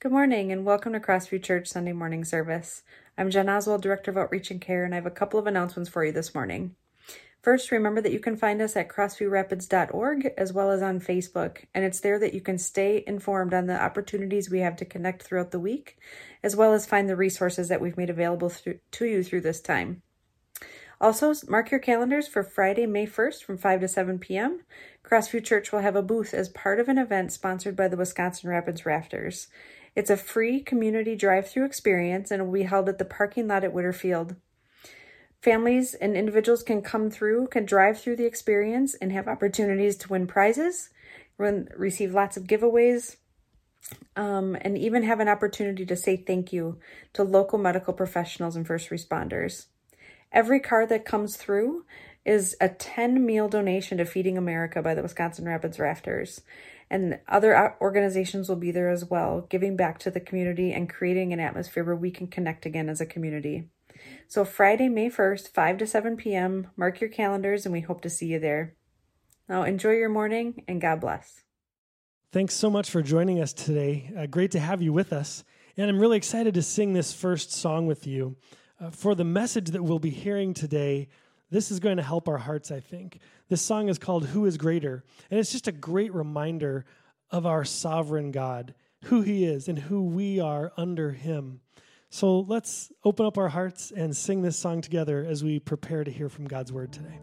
Good morning and welcome to Crossview Church Sunday morning service. I'm Jen Oswald, Director of Outreach and Care, and I have a couple of announcements for you this morning. First, remember that you can find us at crossviewrapids.org as well as on Facebook, and it's there that you can stay informed on the opportunities we have to connect throughout the week, as well as find the resources that we've made available through, to you through this time. Also, mark your calendars for Friday, May 1st from 5 to 7 p.m. Crossview Church will have a booth as part of an event sponsored by the Wisconsin Rapids Rafters. It's a free community drive through experience and will be held at the parking lot at Witter Field. Families and individuals can come through, can drive through the experience, and have opportunities to win prizes, run, receive lots of giveaways, um, and even have an opportunity to say thank you to local medical professionals and first responders. Every car that comes through is a 10 meal donation to Feeding America by the Wisconsin Rapids Rafters. And other organizations will be there as well, giving back to the community and creating an atmosphere where we can connect again as a community. So, Friday, May 1st, 5 to 7 p.m., mark your calendars and we hope to see you there. Now, enjoy your morning and God bless. Thanks so much for joining us today. Uh, great to have you with us. And I'm really excited to sing this first song with you. Uh, for the message that we'll be hearing today, this is going to help our hearts, I think. This song is called Who is Greater? And it's just a great reminder of our sovereign God, who he is, and who we are under him. So let's open up our hearts and sing this song together as we prepare to hear from God's word today.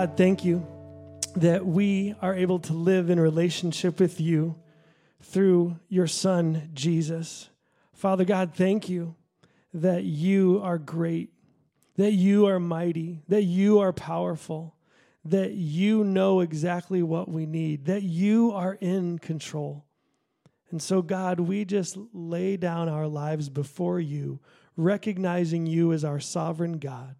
God, thank you that we are able to live in relationship with you through your Son, Jesus. Father God, thank you that you are great, that you are mighty, that you are powerful, that you know exactly what we need, that you are in control. And so, God, we just lay down our lives before you, recognizing you as our sovereign God,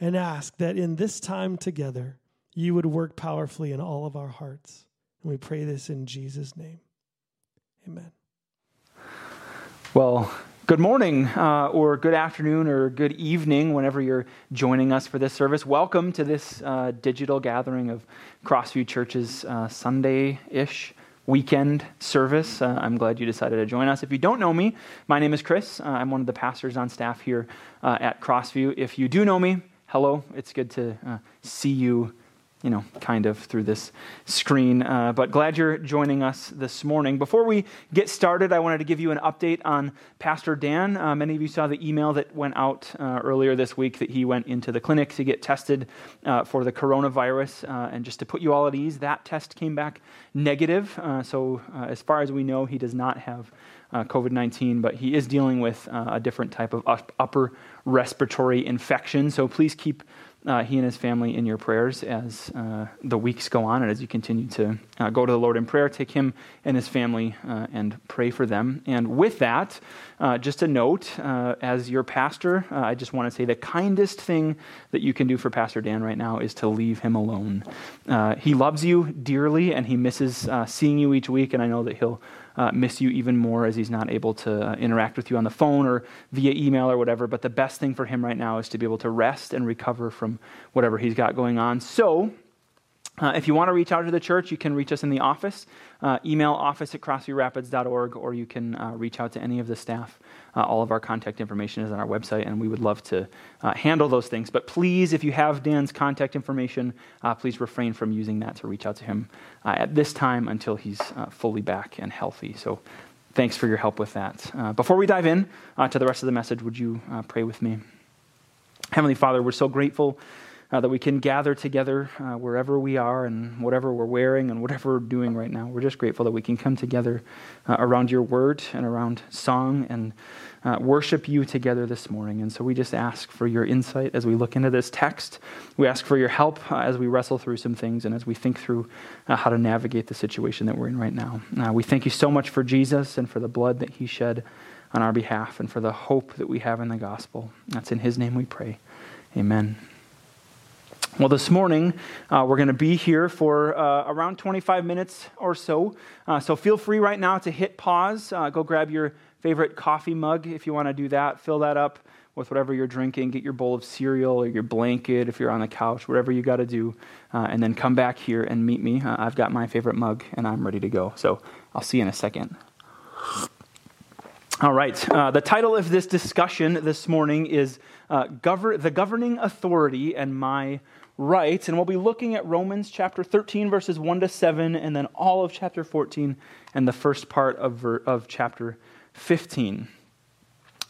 and ask that in this time together, you would work powerfully in all of our hearts. And we pray this in Jesus' name. Amen. Well, good morning, uh, or good afternoon, or good evening, whenever you're joining us for this service. Welcome to this uh, digital gathering of Crossview Church's uh, Sunday ish weekend service. Uh, I'm glad you decided to join us. If you don't know me, my name is Chris. Uh, I'm one of the pastors on staff here uh, at Crossview. If you do know me, hello. It's good to uh, see you you know, kind of through this screen. Uh, but glad you're joining us this morning. Before we get started, I wanted to give you an update on Pastor Dan. Uh, many of you saw the email that went out uh, earlier this week that he went into the clinic to get tested uh, for the coronavirus. Uh, and just to put you all at ease, that test came back negative. Uh, so, as far as we know, he does not have. COVID 19, but he is dealing with a different type of upper respiratory infection. So please keep uh, he and his family in your prayers as uh, the weeks go on and as you continue to uh, go to the Lord in prayer. Take him and his family uh, and pray for them. And with that, uh, just a note uh, as your pastor, I just want to say the kindest thing that you can do for Pastor Dan right now is to leave him alone. he loves you dearly and he misses seeing you each week, and I know that he'll uh, miss you even more as he's not able to uh, interact with you on the phone or via email or whatever. But the best thing for him right now is to be able to rest and recover from whatever he's got going on. So, uh, if you want to reach out to the church, you can reach us in the office, uh, email office at crossviewrapids.org, or you can uh, reach out to any of the staff. Uh, all of our contact information is on our website, and we would love to uh, handle those things. But please, if you have Dan's contact information, uh, please refrain from using that to reach out to him at this time until he's fully back and healthy. So thanks for your help with that. before we dive in to the rest of the message, would you pray with me? Heavenly Father, we're so grateful uh, that we can gather together uh, wherever we are and whatever we're wearing and whatever we're doing right now. We're just grateful that we can come together uh, around your word and around song and uh, worship you together this morning. And so we just ask for your insight as we look into this text. We ask for your help uh, as we wrestle through some things and as we think through uh, how to navigate the situation that we're in right now. we thank you so much for Jesus and for the blood that he shed on our behalf and for the hope that we have in the gospel. That's in his name we pray. Amen. Well, this morning uh, we're going to be here for uh, around 25 minutes or so. Uh, so feel free right now to hit pause. Uh, go grab your favorite coffee mug if you want to do that. Fill that up with whatever you're drinking. Get your bowl of cereal or your blanket if you're on the couch, whatever you got to do. Uh, and then come back here and meet me. Uh, I've got my favorite mug and I'm ready to go. So I'll see you in a second. All right. Uh, the title of this discussion this morning is uh, Gover- The Governing Authority and My rights, and we'll be looking at Romans chapter 13, verses 1 to 7, and then all of chapter 14 and the first part of, of chapter 15.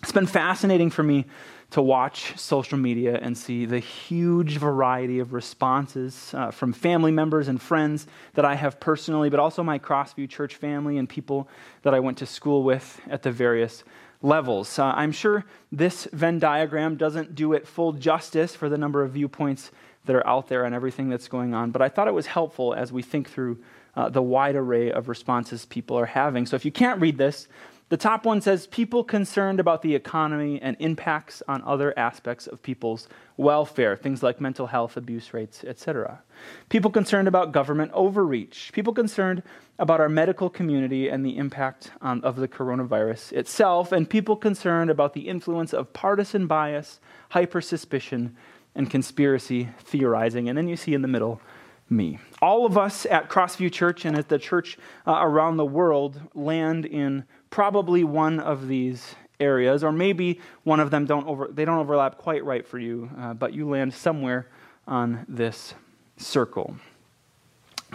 It's been fascinating for me to watch social media and see the huge variety of responses uh, from family members and friends that I have personally, but also my Crossview church family and people that I went to school with at the various levels. Uh, I'm sure this Venn diagram doesn't do it full justice for the number of viewpoints that are out there and everything that's going on. But I thought it was helpful as we think through uh, the wide array of responses people are having. So if you can't read this, the top one says people concerned about the economy and impacts on other aspects of people's welfare, things like mental health, abuse rates, etc. People concerned about government overreach, people concerned about our medical community and the impact on, of the coronavirus itself, and people concerned about the influence of partisan bias, hyper suspicion, and conspiracy theorizing. And then you see in the middle, me. All of us at Crossview Church and at the church uh, around the world land in probably one of these areas, or maybe one of them don't over, they don't overlap quite right for you, uh, but you land somewhere on this circle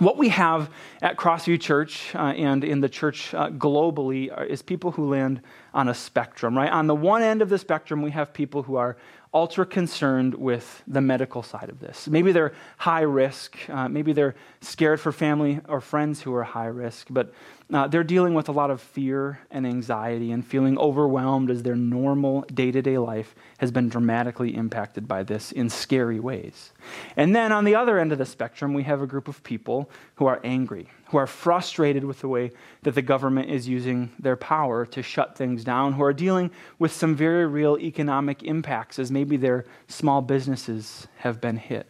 what we have at Crossview Church uh, and in the church uh, globally is people who land on a spectrum, right? On the one end of the spectrum, we have people who are ultra concerned with the medical side of this. Maybe they're high risk. Uh, maybe they're scared for family or friends who are high risk, but uh, they're dealing with a lot of fear and anxiety and feeling overwhelmed as their normal day to day life has been dramatically impacted by this in scary ways. And then on the other end of the spectrum, we have a group of people who are angry, who are frustrated with the way that the government is using their power to shut things down, who are dealing with some very real economic impacts as maybe their small businesses have been hit.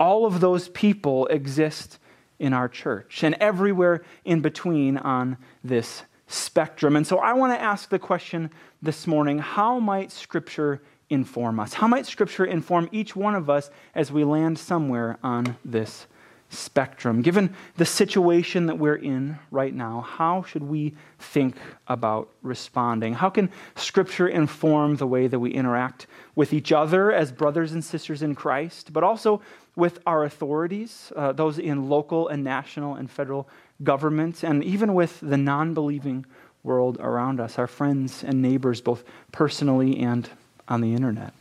All of those people exist in our church and everywhere in between on this spectrum. And so I want to ask the question this morning how might Scripture inform us? How might Scripture inform each one of us as we land somewhere on this spectrum? Given the situation that we're in right now, how should we think about responding? How can Scripture inform the way that we interact with each other as brothers and sisters in Christ, but also with our authorities, uh, those in local and national and federal government, and even with the non believing world around us, our friends and neighbors, both personally and on the internet.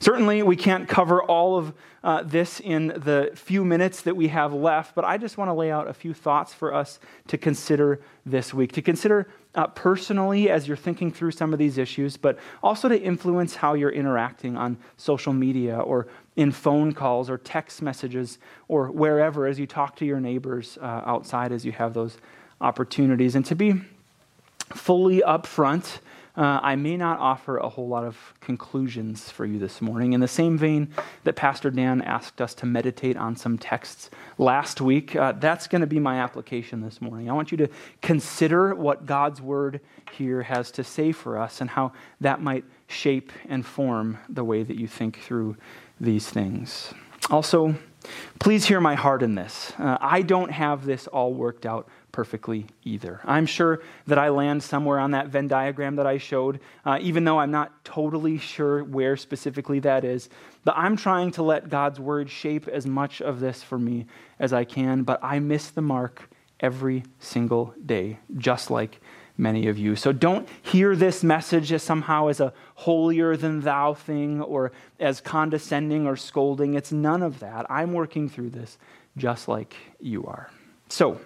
Certainly, we can't cover all of uh, this in the few minutes that we have left, but I just want to lay out a few thoughts for us to consider this week, to consider uh, personally as you're thinking through some of these issues, but also to influence how you're interacting on social media or in phone calls or text messages or wherever as you talk to your neighbors uh, outside as you have those opportunities. And to be fully upfront, uh, I may not offer a whole lot of conclusions for you this morning. In the same vein that Pastor Dan asked us to meditate on some texts last week, uh, that's going to be my application this morning. I want you to consider what God's word here has to say for us and how that might shape and form the way that you think through these things. Also, please hear my heart in this. Uh, I don't have this all worked out perfectly either. I'm sure that I land somewhere on that Venn diagram that I showed, uh, even though I'm not totally sure where specifically that is. But I'm trying to let God's word shape as much of this for me as I can, but I miss the mark every single day, just like many of you. So don't hear this message as somehow as a holier than thou thing or as condescending or scolding. It's none of that. I'm working through this just like you are. So,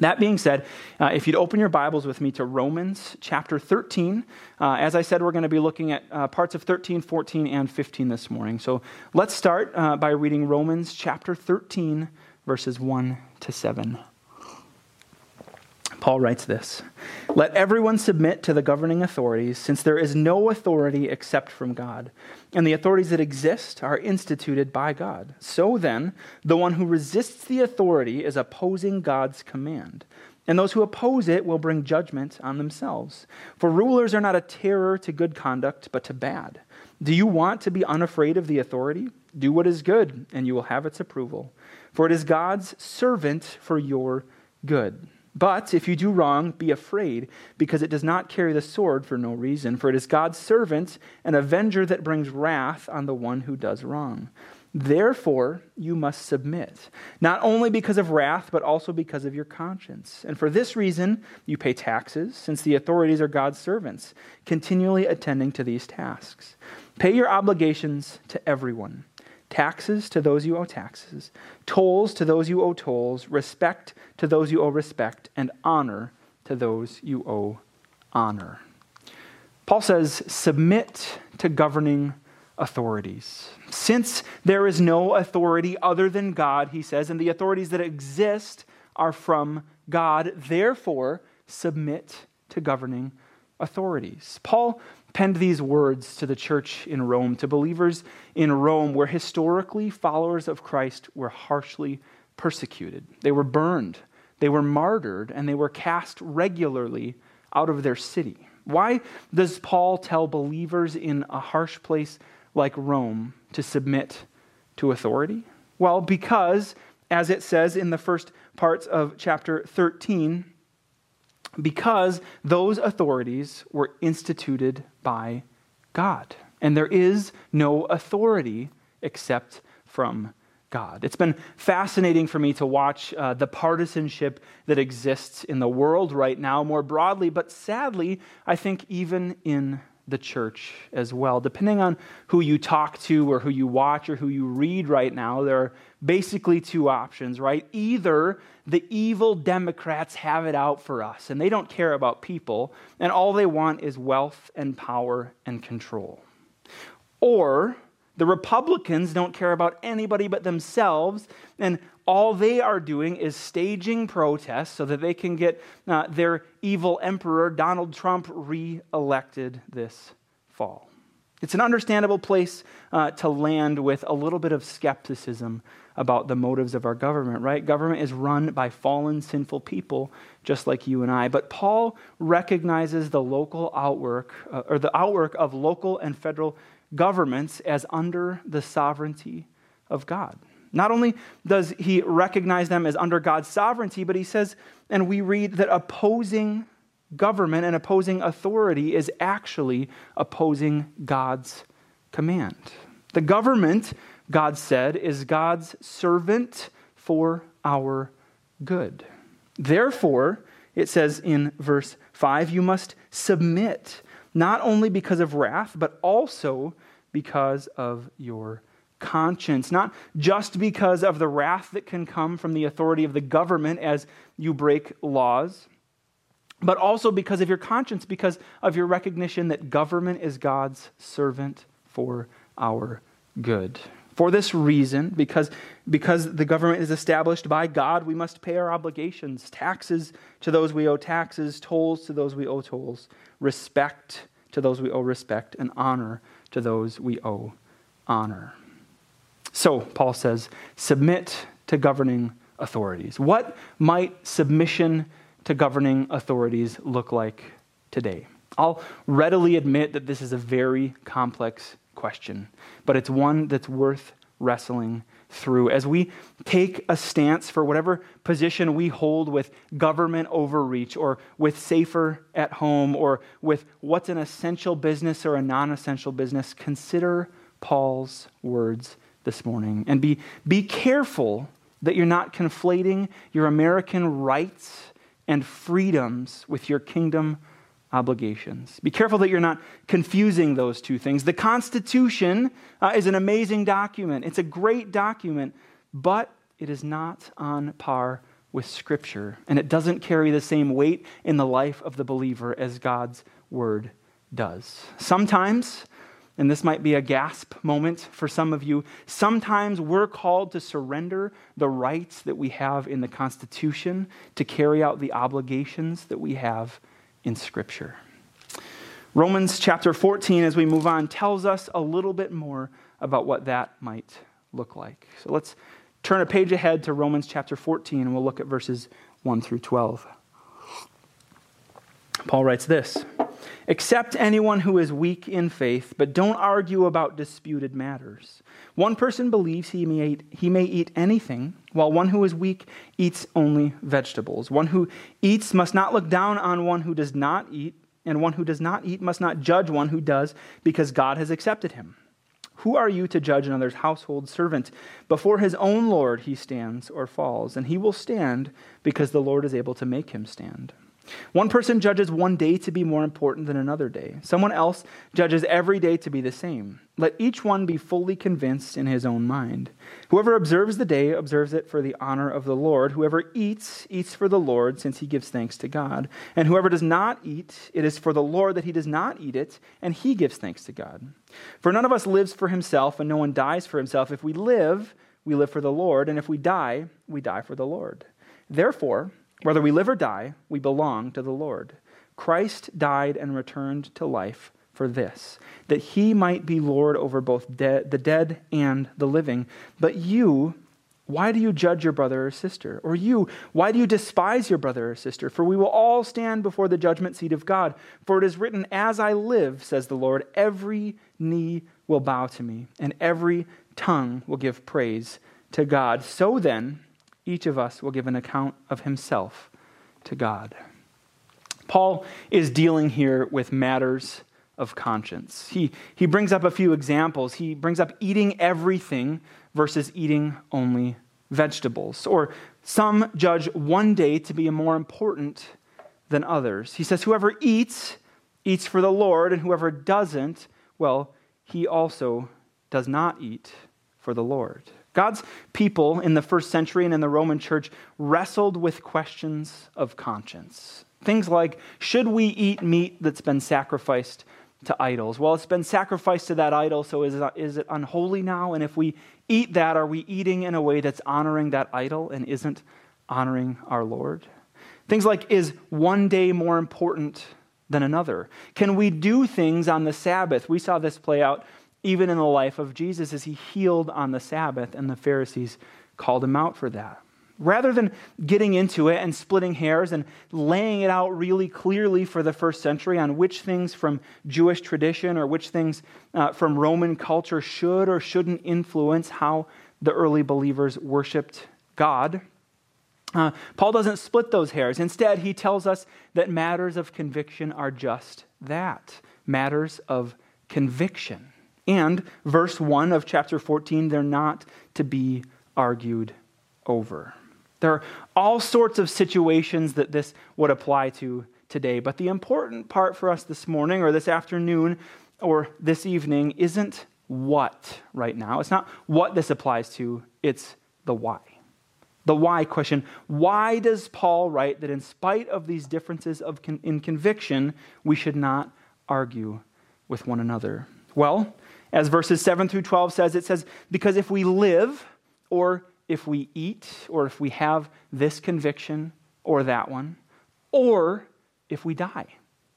that being said, uh, if you'd open your Bibles with me to Romans chapter 13, uh, as I said, we're going to be looking at uh, parts of 13, 14, and 15 this morning. So let's start uh, by reading Romans chapter 13, verses 1 to 7. Paul writes this Let everyone submit to the governing authorities, since there is no authority except from God, and the authorities that exist are instituted by God. So then, the one who resists the authority is opposing God's command, and those who oppose it will bring judgment on themselves. For rulers are not a terror to good conduct, but to bad. Do you want to be unafraid of the authority? Do what is good, and you will have its approval. For it is God's servant for your good. But if you do wrong, be afraid, because it does not carry the sword for no reason, for it is God's servant, an avenger that brings wrath on the one who does wrong. Therefore, you must submit, not only because of wrath, but also because of your conscience. And for this reason, you pay taxes, since the authorities are God's servants, continually attending to these tasks. Pay your obligations to everyone taxes to those you owe taxes, tolls to those you owe tolls, respect to those you owe respect, and honor to those you owe honor. Paul says, submit to governing authorities. Since there is no authority other than God, he says, and the authorities that exist are from God, therefore submit to governing authorities. Paul penned these words to the church in Rome, to believers in Rome, where historically followers of Christ were harshly persecuted. They were burned, they were martyred, and they were cast regularly out of their city. Why does Paul tell believers in a harsh place like Rome to submit to authority? Well, because, as it says in the first parts of chapter 13, because those authorities were instituted by God. And there is no authority except from God. It's been fascinating for me to watch uh, the partisanship that exists in the world right now more broadly, but sadly, I think even in the church as well. Depending on who you talk to or who you watch or who you read right now, there are basically two options, right? Either the evil Democrats have it out for us and they don't care about people, and all they want is wealth and power and control. Or the Republicans don't care about anybody but themselves, and all they are doing is staging protests so that they can get uh, their evil emperor, Donald Trump, re elected this fall. It's an understandable place uh, to land with a little bit of skepticism about the motives of our government, right? Government is run by fallen, sinful people just like you and I. But Paul recognizes the local outwork, uh, or the outwork of local and federal governments as under the sovereignty of God. Not only does he recognize them as under God's sovereignty, but he says, and we read that opposing government and opposing authority is actually opposing God's command. The government, God said, is God's servant for our good. Therefore, it says in verse 5, you must submit, not only because of wrath, but also because of your conscience, not just because of the wrath that can come from the authority of the government as you break laws, but also because of your conscience, because of your recognition that government is God's servant for our good. For this reason, because, because the government is established by God, we must pay our obligations taxes to those we owe taxes, tolls to those we owe tolls, respect to those we owe respect, and honor to those we owe honor. So, Paul says, submit to governing authorities. What might submission to governing authorities look like today? I'll readily admit that this is a very complex question, but it's one that's worth wrestling through. As we take a stance for whatever position we hold with government overreach or with safer at home or with what's an essential business or a non essential business, consider Paul's words this morning. And be, be careful that you're not conflating your American rights and freedoms with your kingdom obligations. Be careful that you're not confusing those two things. The Constitution uh, is an amazing document, it's a great document, but it is not on par with Scripture, and it doesn't carry the same weight in the life of the believer as God's Word does. Sometimes, and this might be a gasp moment for some of you, sometimes we're called to surrender the rights that we have in the Constitution to carry out the obligations that we have in Scripture. Romans chapter 14, as we move on, tells us a little bit more about what that might look like. So let's turn a page ahead to Romans chapter 14, and we'll look at verses 1 through 12. Paul writes this Accept anyone who is weak in faith, but don't argue about disputed matters. One person believes he may, eat, he may eat anything, while one who is weak eats only vegetables. One who eats must not look down on one who does not eat, and one who does not eat must not judge one who does, because God has accepted him. Who are you to judge another's household servant? Before his own Lord he stands or falls, and he will stand because the Lord is able to make him stand. One person judges one day to be more important than another day. Someone else judges every day to be the same. Let each one be fully convinced in his own mind. Whoever observes the day observes it for the honor of the Lord. Whoever eats, eats for the Lord, since he gives thanks to God. And whoever does not eat, it is for the Lord that he does not eat it, and he gives thanks to God. For none of us lives for himself, and no one dies for himself. If we live, we live for the Lord, and if we die, we die for the Lord. Therefore, whether we live or die, we belong to the Lord. Christ died and returned to life for this, that he might be Lord over both de- the dead and the living. But you, why do you judge your brother or sister? Or you, why do you despise your brother or sister? For we will all stand before the judgment seat of God. For it is written, As I live, says the Lord, every knee will bow to me, and every tongue will give praise to God. So then, each of us will give an account of himself to God. Paul is dealing here with matters of conscience. He, he brings up a few examples. He brings up eating everything versus eating only vegetables. Or some judge one day to be more important than others. He says, Whoever eats eats for the Lord, and whoever doesn't, well, he also does not eat for the Lord. God's people in the first century and in the Roman church wrestled with questions of conscience. Things like should we eat meat that's been sacrificed to idols? Well, it's been sacrificed to that idol, so is it, is it unholy now? And if we eat that, are we eating in a way that's honoring that idol and isn't honoring our Lord? Things like is one day more important than another? Can we do things on the Sabbath? We saw this play out even in the life of Jesus as he healed on the Sabbath, and the Pharisees called him out for that. Rather than getting into it and splitting hairs and laying it out really clearly for the first century on which things from Jewish tradition or which things uh, from Roman culture should or shouldn't influence how the early believers worshiped God, uh, Paul doesn't split those hairs. Instead, he tells us that matters of conviction are just that matters of conviction. And verse 1 of chapter 14, they're not to be argued over. There are all sorts of situations that this would apply to today, but the important part for us this morning or this afternoon or this evening isn't what right now. It's not what this applies to, it's the why. The why question. Why does Paul write that in spite of these differences of con- in conviction, we should not argue with one another? Well, as verses 7 through 12 says, it says, Because if we live, or if we eat, or if we have this conviction or that one, or if we die,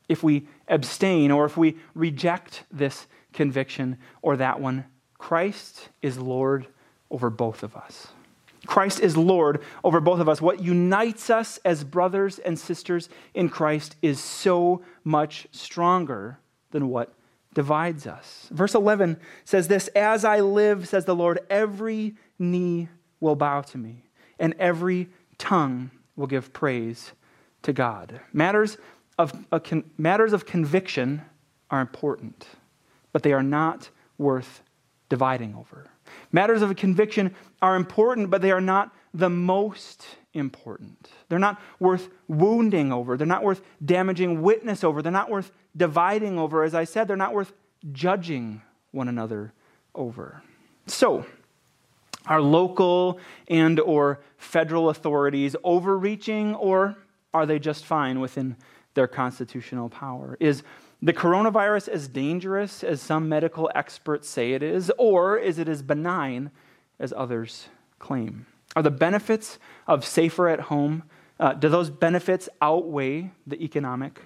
if we abstain, or if we reject this conviction or that one, Christ is Lord over both of us. Christ is Lord over both of us. What unites us as brothers and sisters in Christ is so much stronger than what divides us. Verse 11 says this As I live, says the Lord, every knee will bow to me, and every tongue will give praise to God. Matters of, con- matters of conviction are important, but they are not worth dividing over. Matters of conviction are important, but they are not the most important. They're not worth wounding over. They're not worth damaging witness over. They're not worth dividing over. As I said, they're not worth judging one another over. So, are local and or federal authorities overreaching or are they just fine within their constitutional power? Is the coronavirus as dangerous as some medical experts say it is or is it as benign as others claim? Are the benefits of safer at home, uh, do those benefits outweigh the economic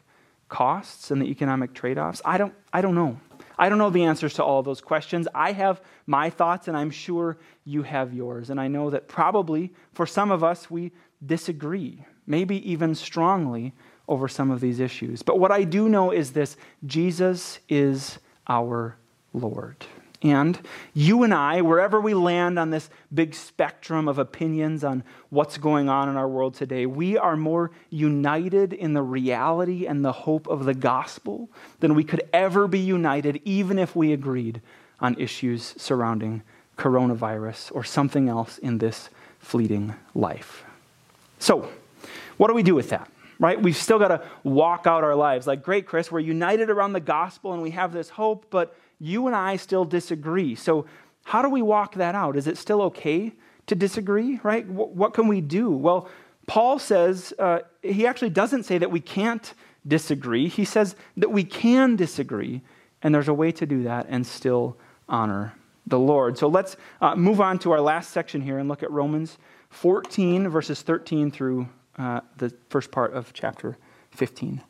costs and the economic trade offs? I don't, I don't know. I don't know the answers to all those questions. I have my thoughts, and I'm sure you have yours. And I know that probably for some of us, we disagree, maybe even strongly, over some of these issues. But what I do know is this Jesus is our Lord. And you and I, wherever we land on this big spectrum of opinions on what's going on in our world today, we are more united in the reality and the hope of the gospel than we could ever be united, even if we agreed on issues surrounding coronavirus or something else in this fleeting life. So, what do we do with that? Right? We've still got to walk out our lives. Like, great, Chris, we're united around the gospel and we have this hope, but you and I still disagree. So, how do we walk that out? Is it still okay to disagree, right? What can we do? Well, Paul says, uh, he actually doesn't say that we can't disagree. He says that we can disagree, and there's a way to do that and still honor the Lord. So let's uh, move on to our last section here and look at Romans 14, verses 13 through uh, the first part of chapter 15.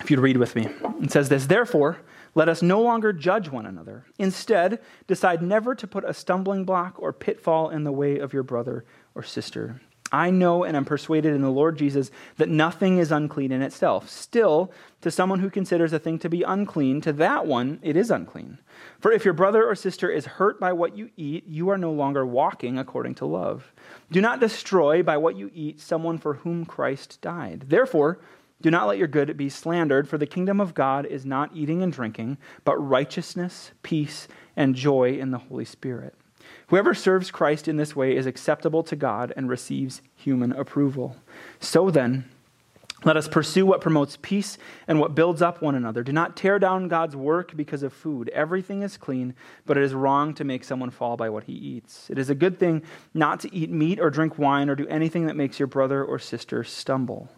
If you'd read with me, it says this Therefore, let us no longer judge one another. Instead, decide never to put a stumbling block or pitfall in the way of your brother or sister. I know and am persuaded in the Lord Jesus that nothing is unclean in itself. Still, to someone who considers a thing to be unclean, to that one it is unclean. For if your brother or sister is hurt by what you eat, you are no longer walking according to love. Do not destroy by what you eat someone for whom Christ died. Therefore, do not let your good be slandered, for the kingdom of God is not eating and drinking, but righteousness, peace, and joy in the Holy Spirit. Whoever serves Christ in this way is acceptable to God and receives human approval. So then, Let us pursue what promotes peace and what builds up one another. Do not tear down God's work because of food. Everything is clean, but it is wrong to make someone fall by what he eats. It is a good thing not to eat meat or drink wine or do anything that makes your brother or sister stumble.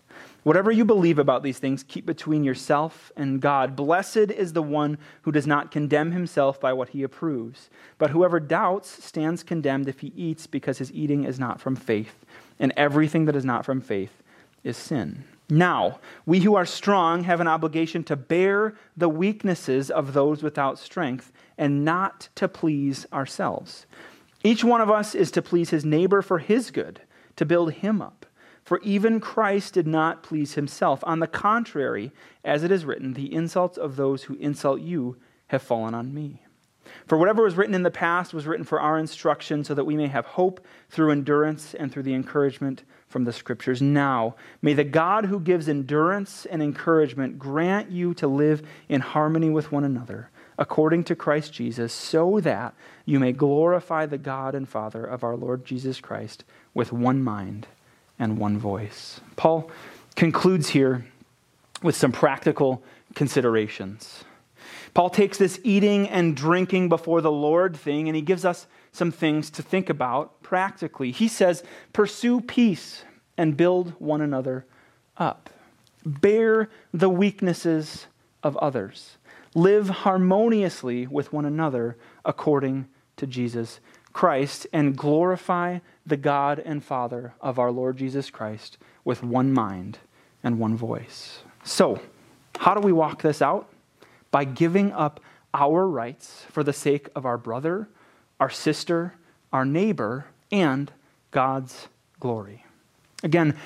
Whatever you believe about these things, keep between yourself and God. Blessed is the one who does not condemn himself by what he approves. But whoever doubts stands condemned if he eats because his eating is not from faith. And everything that is not from faith is sin. Now, we who are strong have an obligation to bear the weaknesses of those without strength and not to please ourselves. Each one of us is to please his neighbor for his good, to build him up. For even Christ did not please himself. On the contrary, as it is written, the insults of those who insult you have fallen on me. For whatever was written in the past was written for our instruction, so that we may have hope through endurance and through the encouragement from the Scriptures. Now, may the God who gives endurance and encouragement grant you to live in harmony with one another, according to Christ Jesus, so that you may glorify the God and Father of our Lord Jesus Christ with one mind and one voice. Paul concludes here with some practical considerations. Paul takes this eating and drinking before the Lord thing and he gives us some things to think about practically. He says, Pursue peace and build one another up. Bear the weaknesses of others. Live harmoniously with one another according to Jesus Christ and glorify the God and Father of our Lord Jesus Christ with one mind and one voice. So, how do we walk this out? By giving up our rights for the sake of our brother, our sister, our neighbor, and God's glory. Again,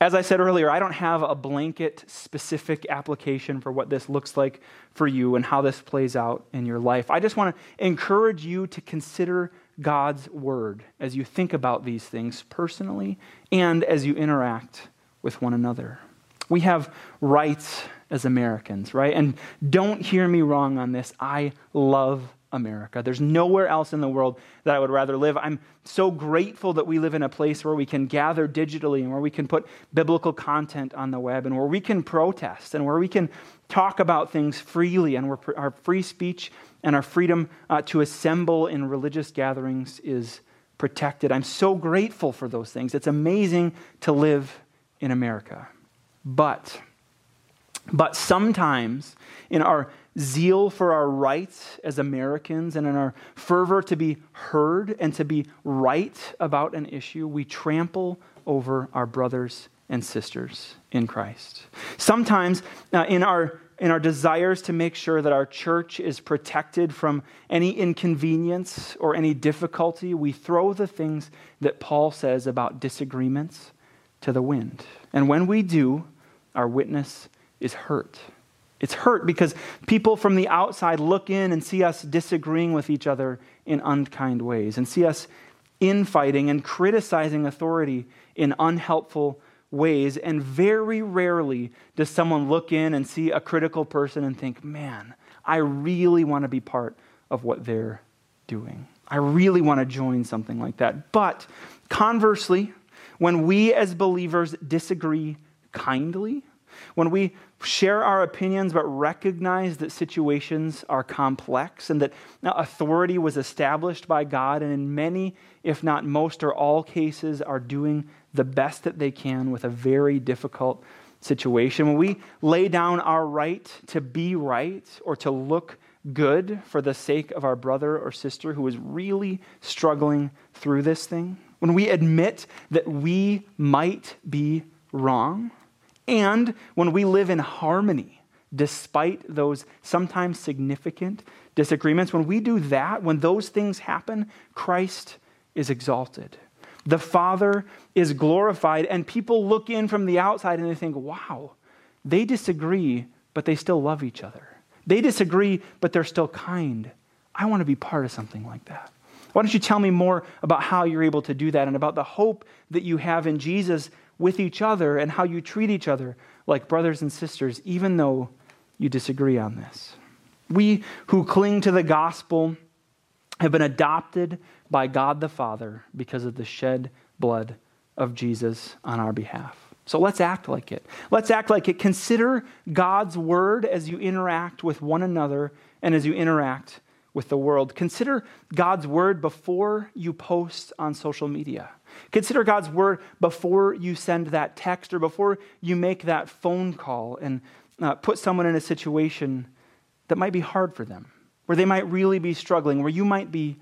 as I said earlier, I don't have a blanket specific application for what this looks like for you and how this plays out in your life. I just want to encourage you to consider God's word as you think about these things personally and as you interact with one another. We have rights as Americans, right? And don't hear me wrong on this. I love America. There's nowhere else in the world that I would rather live. I'm so grateful that we live in a place where we can gather digitally and where we can put biblical content on the web and where we can protest and where we can talk about things freely and where our free speech and our freedom uh, to assemble in religious gatherings is protected. I'm so grateful for those things. It's amazing to live in America. But, but sometimes in our zeal for our rights as Americans and in our fervor to be heard and to be right about an issue, we trample over our brothers and sisters in Christ. Sometimes uh, in our in our desires to make sure that our church is protected from any inconvenience or any difficulty, we throw the things that Paul says about disagreements to the wind. And when we do, our witness is hurt. It's hurt because people from the outside look in and see us disagreeing with each other in unkind ways and see us infighting and criticizing authority in unhelpful ways, and very rarely does someone look in and see a critical person and think, man, I really want to be part of what they're doing. I really want to join something like that. But conversely, when we as believers disagree kindly, when we share our opinions but recognize that situations are complex and that uh, authority was established by God, and in many, if not most or all cases, are doing the best that they can with a very difficult situation. When we lay down our right to be right or to look good for the sake of our brother or sister who is really struggling through this thing, when we admit that we might be wrong, and when we live in harmony despite those sometimes significant disagreements, when we do that, when those things happen, Christ is exalted. The Father is glorified, and people look in from the outside and they think, wow, they disagree, but they still love each other. They disagree, but they're still kind. I want to be part of something like that. Why don't you tell me more about how you're able to do that and about the hope that you have in Jesus with each other and how you treat each other like brothers and sisters, even though you disagree on this? We who cling to the gospel have been adopted by God the Father because of the shed blood of Jesus on our behalf. So let's act like it. Let's act like it. Consider God's word as you interact with one another and as you interact with the world. Consider God's word before you post on social media. Consider God's word before you send that text or before you make that phone call and uh, put someone in a situation that might be hard for them, where they might really be struggling, where you might be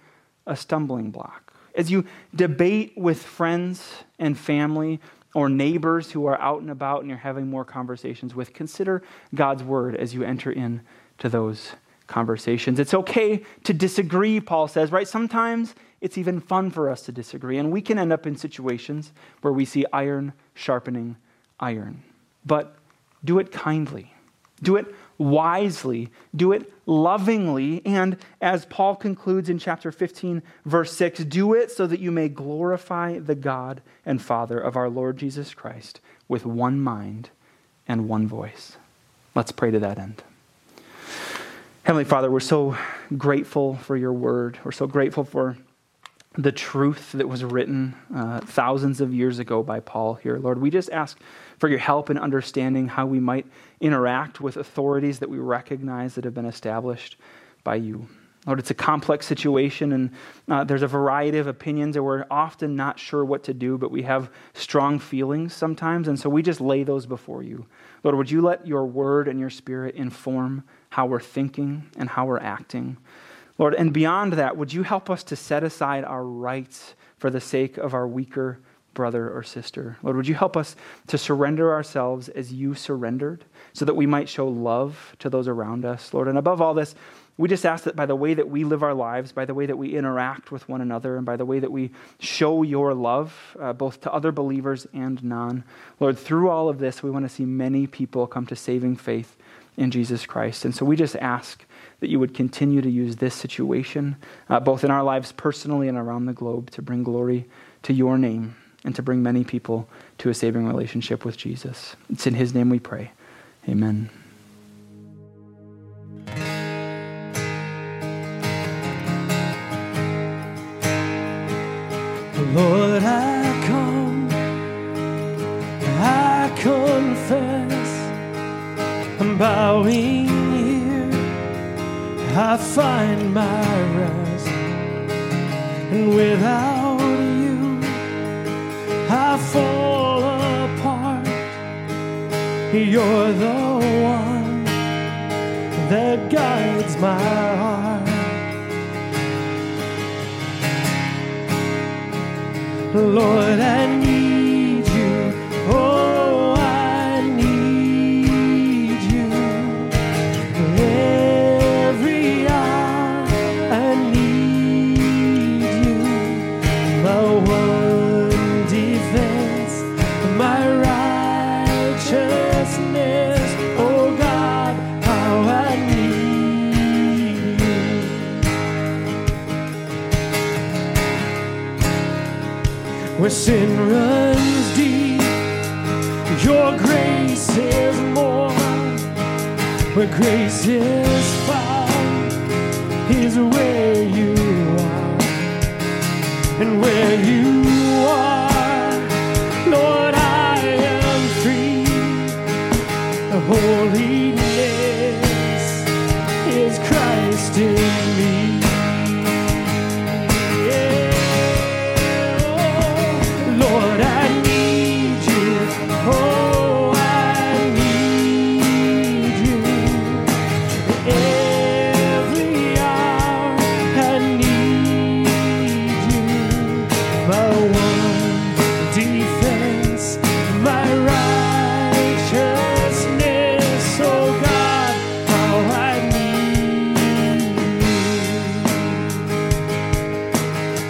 a stumbling block. As you debate with friends and family or neighbors who are out and about and you're having more conversations with, consider God's word as you enter into those conversations. It's okay to disagree, Paul says, right? Sometimes it's even fun for us to disagree, and we can end up in situations where we see iron sharpening iron. But do it kindly, do it wisely, do it lovingly, and as Paul concludes in chapter 15, verse 6, do it so that you may glorify the God and Father of our Lord Jesus Christ with one mind and one voice. Let's pray to that end. Heavenly Father, we're so grateful for your word. We're so grateful for the truth that was written uh, thousands of years ago by Paul here. Lord, we just ask for your help in understanding how we might interact with authorities that we recognize that have been established by you. Lord, it's a complex situation, and uh, there's a variety of opinions, and we're often not sure what to do, but we have strong feelings sometimes, and so we just lay those before you. Lord, would you let your word and your spirit inform how we're thinking and how we're acting? Lord, and beyond that, would you help us to set aside our rights for the sake of our weaker brother or sister? Lord, would you help us to surrender ourselves as you surrendered so that we might show love to those around us, Lord? And above all this, we just ask that by the way that we live our lives, by the way that we interact with one another, and by the way that we show your love, uh, both to other believers and non, Lord, through all of this, we want to see many people come to saving faith in Jesus Christ. And so we just ask that you would continue to use this situation, uh, both in our lives personally and around the globe, to bring glory to your name and to bring many people to a saving relationship with Jesus. It's in his name we pray. Amen. Here, I find my rest, and without you, I fall apart. You're the one that guides my heart. Lord, I one defense, my righteousness. Oh God, how I need you. where sin runs deep. Your grace is more. Where grace is found is where you are. And where you are, Lord, I am free. The holiness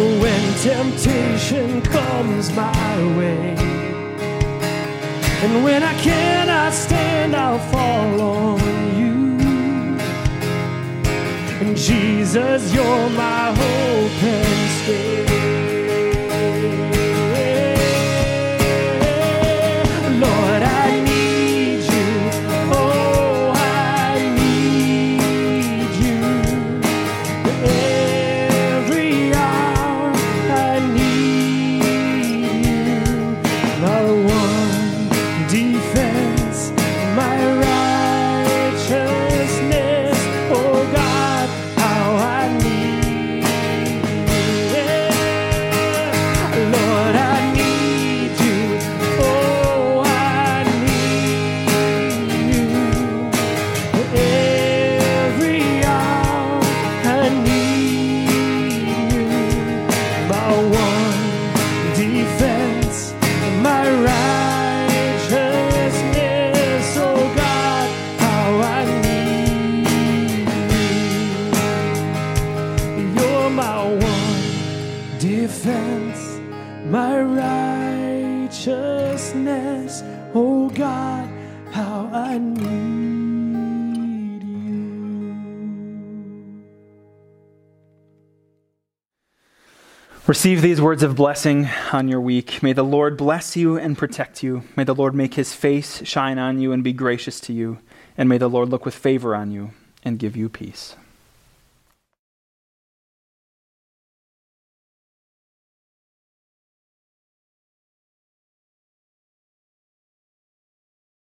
When temptation comes my way, And when I cannot stand, I'll fall on you. And Jesus, you're my hope and stay. Receive these words of blessing on your week. May the Lord bless you and protect you. May the Lord make his face shine on you and be gracious to you. And may the Lord look with favor on you and give you peace.